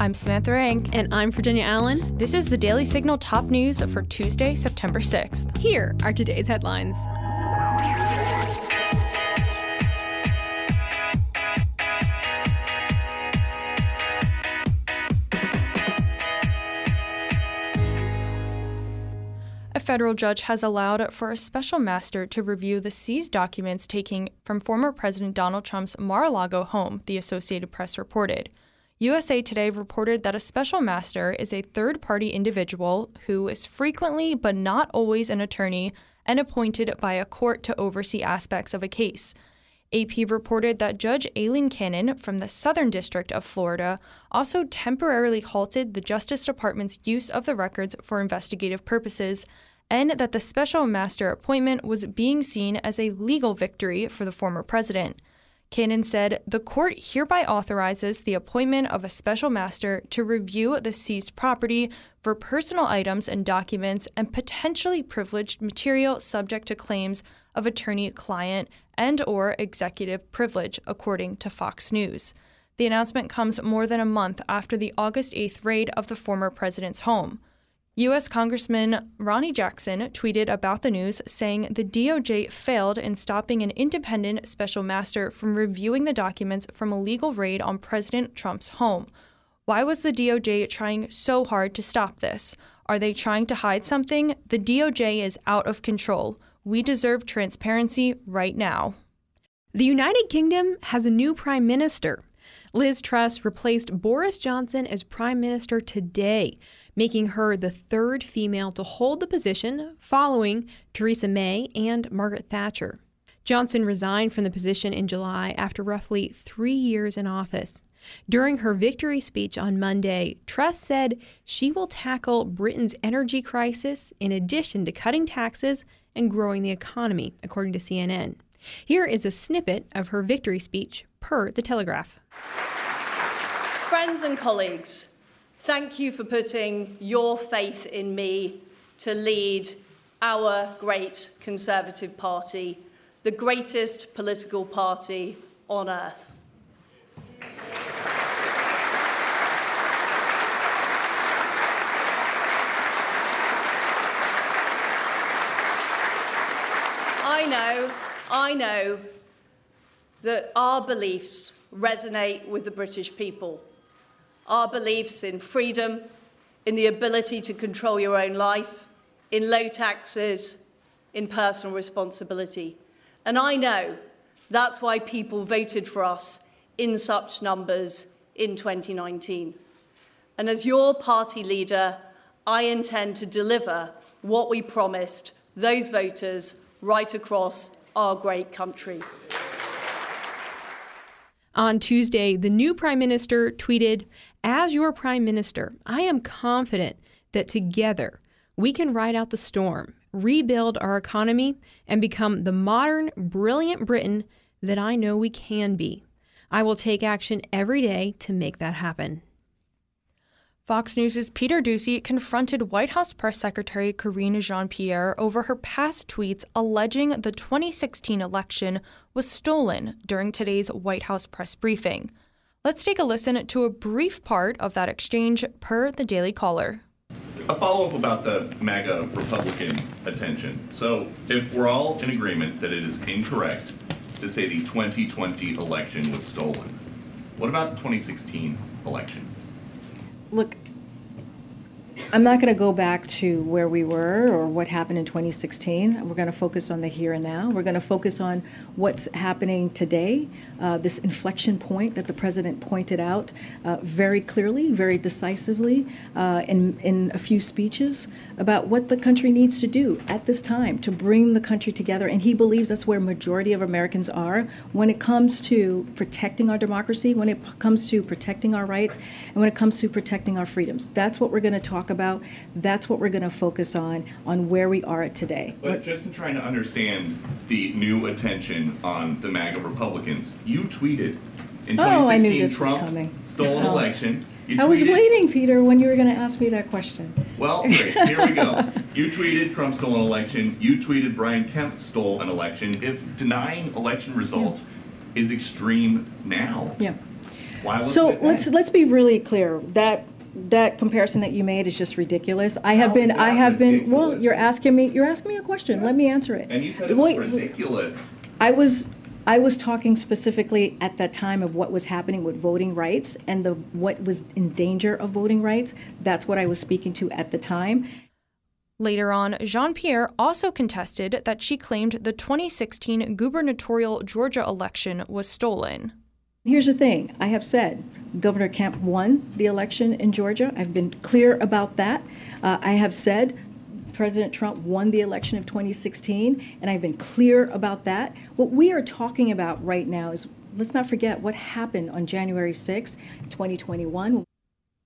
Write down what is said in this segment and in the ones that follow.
I'm Samantha Renck. And I'm Virginia Allen. This is the Daily Signal top news for Tuesday, September 6th. Here are today's headlines. A federal judge has allowed for a special master to review the seized documents taken from former President Donald Trump's Mar a Lago home, the Associated Press reported. USA Today reported that a special master is a third party individual who is frequently, but not always, an attorney and appointed by a court to oversee aspects of a case. AP reported that Judge Aileen Cannon from the Southern District of Florida also temporarily halted the Justice Department's use of the records for investigative purposes, and that the special master appointment was being seen as a legal victory for the former president. Cannon said the court hereby authorizes the appointment of a special master to review the seized property for personal items and documents and potentially privileged material subject to claims of attorney-client and or executive privilege according to Fox News. The announcement comes more than a month after the August 8th raid of the former president's home. U.S. Congressman Ronny Jackson tweeted about the news, saying the DOJ failed in stopping an independent special master from reviewing the documents from a legal raid on President Trump's home. Why was the DOJ trying so hard to stop this? Are they trying to hide something? The DOJ is out of control. We deserve transparency right now. The United Kingdom has a new prime minister. Liz Truss replaced Boris Johnson as prime minister today making her the third female to hold the position following Theresa May and Margaret Thatcher. Johnson resigned from the position in July after roughly three years in office. During her victory speech on Monday, Truss said she will tackle Britain's energy crisis in addition to cutting taxes and growing the economy, according to CNN. Here is a snippet of her victory speech per The Telegraph. Friends and colleagues, Thank you for putting your faith in me to lead our great Conservative Party, the greatest political party on earth. I know, I know that our beliefs resonate with the British people our beliefs in freedom, in the ability to control your own life, in low taxes, in personal responsibility. And I know that's why people voted for us in such numbers in 2019. And as your party leader, I intend to deliver what we promised those voters right across our great country. On Tuesday, the new prime minister tweeted, As your prime minister, I am confident that together we can ride out the storm, rebuild our economy, and become the modern, brilliant Britain that I know we can be. I will take action every day to make that happen. Fox News' Peter Doocy confronted White House Press Secretary Karine Jean Pierre over her past tweets alleging the 2016 election was stolen during today's White House press briefing. Let's take a listen to a brief part of that exchange per the Daily Caller. A follow up about the MAGA Republican attention. So, if we're all in agreement that it is incorrect to say the 2020 election was stolen, what about the 2016 election? Look, I'm not going to go back to where we were or what happened in 2016. We're going to focus on the here and now. We're going to focus on what's happening today, uh, this inflection point that the president pointed out uh, very clearly, very decisively uh, in, in a few speeches about what the country needs to do at this time to bring the country together. And he believes that's where majority of Americans are when it comes to protecting our democracy, when it comes to protecting our rights, and when it comes to protecting our freedoms. That's what we're going to talk about. That's what we're going to focus on, on where we are at today. But just in trying to understand the new attention on the MAGA Republicans, you tweeted in 2016 oh, I knew this Trump was coming. stole an Oh. election. I was waiting, Peter, when you were going to ask me that question. Well, great. Here we go. You tweeted Trump stole an election. You tweeted Brian Kemp stole an election. If denying election results is extreme now, Yeah. So let's let's be really clear. That that comparison that you made is just ridiculous. I have How been I that have been well, you're asking me you're asking me a question. Let me answer it. And you said it was Wait, ridiculous. I was I was talking specifically at that time of what was happening with voting rights and the what was in danger of voting rights. That's what I was speaking to at the time. Later on, Jean Pierre also contested that she claimed the 2016 gubernatorial Georgia election was stolen. Here's the thing I have said Governor Kemp won the election in Georgia. I've been clear about that. Uh, I have said President Trump won the election of 2016, and I've been clear about that. What we are talking about right now is let's not forget what happened on January 6, 2021.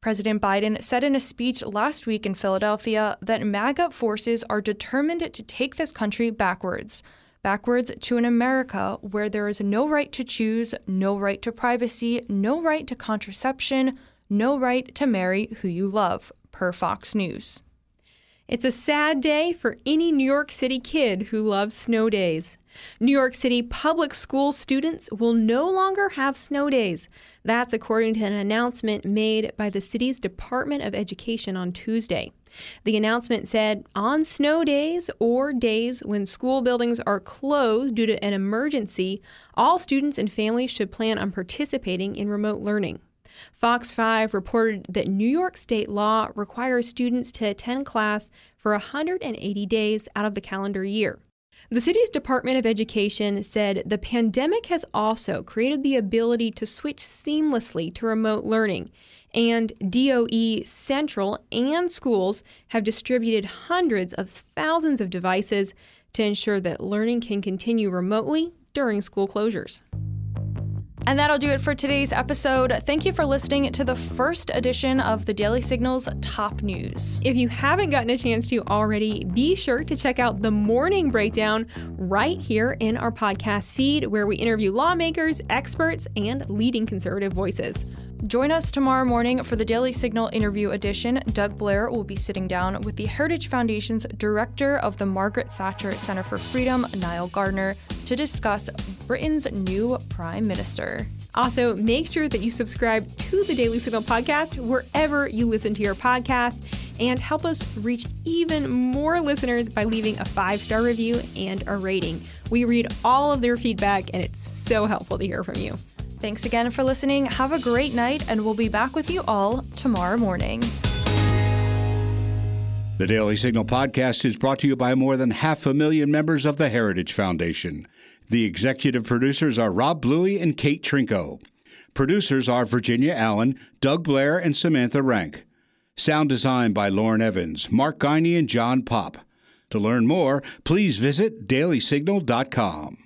President Biden said in a speech last week in Philadelphia that MAGA forces are determined to take this country backwards. Backwards to an America where there is no right to choose, no right to privacy, no right to contraception, no right to marry who you love, per Fox News. It's a sad day for any New York City kid who loves snow days. New York City public school students will no longer have snow days. That's according to an announcement made by the city's Department of Education on Tuesday. The announcement said on snow days or days when school buildings are closed due to an emergency, all students and families should plan on participating in remote learning. Fox 5 reported that New York state law requires students to attend class for 180 days out of the calendar year. The city's Department of Education said the pandemic has also created the ability to switch seamlessly to remote learning, and DOE Central and schools have distributed hundreds of thousands of devices to ensure that learning can continue remotely during school closures. And that'll do it for today's episode. Thank you for listening to the first edition of the Daily Signal's top news. If you haven't gotten a chance to already, be sure to check out the morning breakdown right here in our podcast feed, where we interview lawmakers, experts, and leading conservative voices. Join us tomorrow morning for the Daily Signal interview edition. Doug Blair will be sitting down with the Heritage Foundation's director of the Margaret Thatcher Center for Freedom, Nile Gardiner, to discuss Britain's new prime minister. Also, make sure that you subscribe to the Daily Signal podcast wherever you listen to your podcasts and help us reach even more listeners by leaving a five star review and a rating. We read all of their feedback, and it's so helpful to hear from you. Thanks again for listening. Have a great night, and we'll be back with you all tomorrow morning. The Daily Signal podcast is brought to you by more than half a million members of the Heritage Foundation. The executive producers are Rob Bluey and Kate Trinko. Producers are Virginia Allen, Doug Blair, and Samantha Renck. Sound design by Lauren Evans, Mark Guiney, and John Popp. To learn more, please visit dailysignal.com.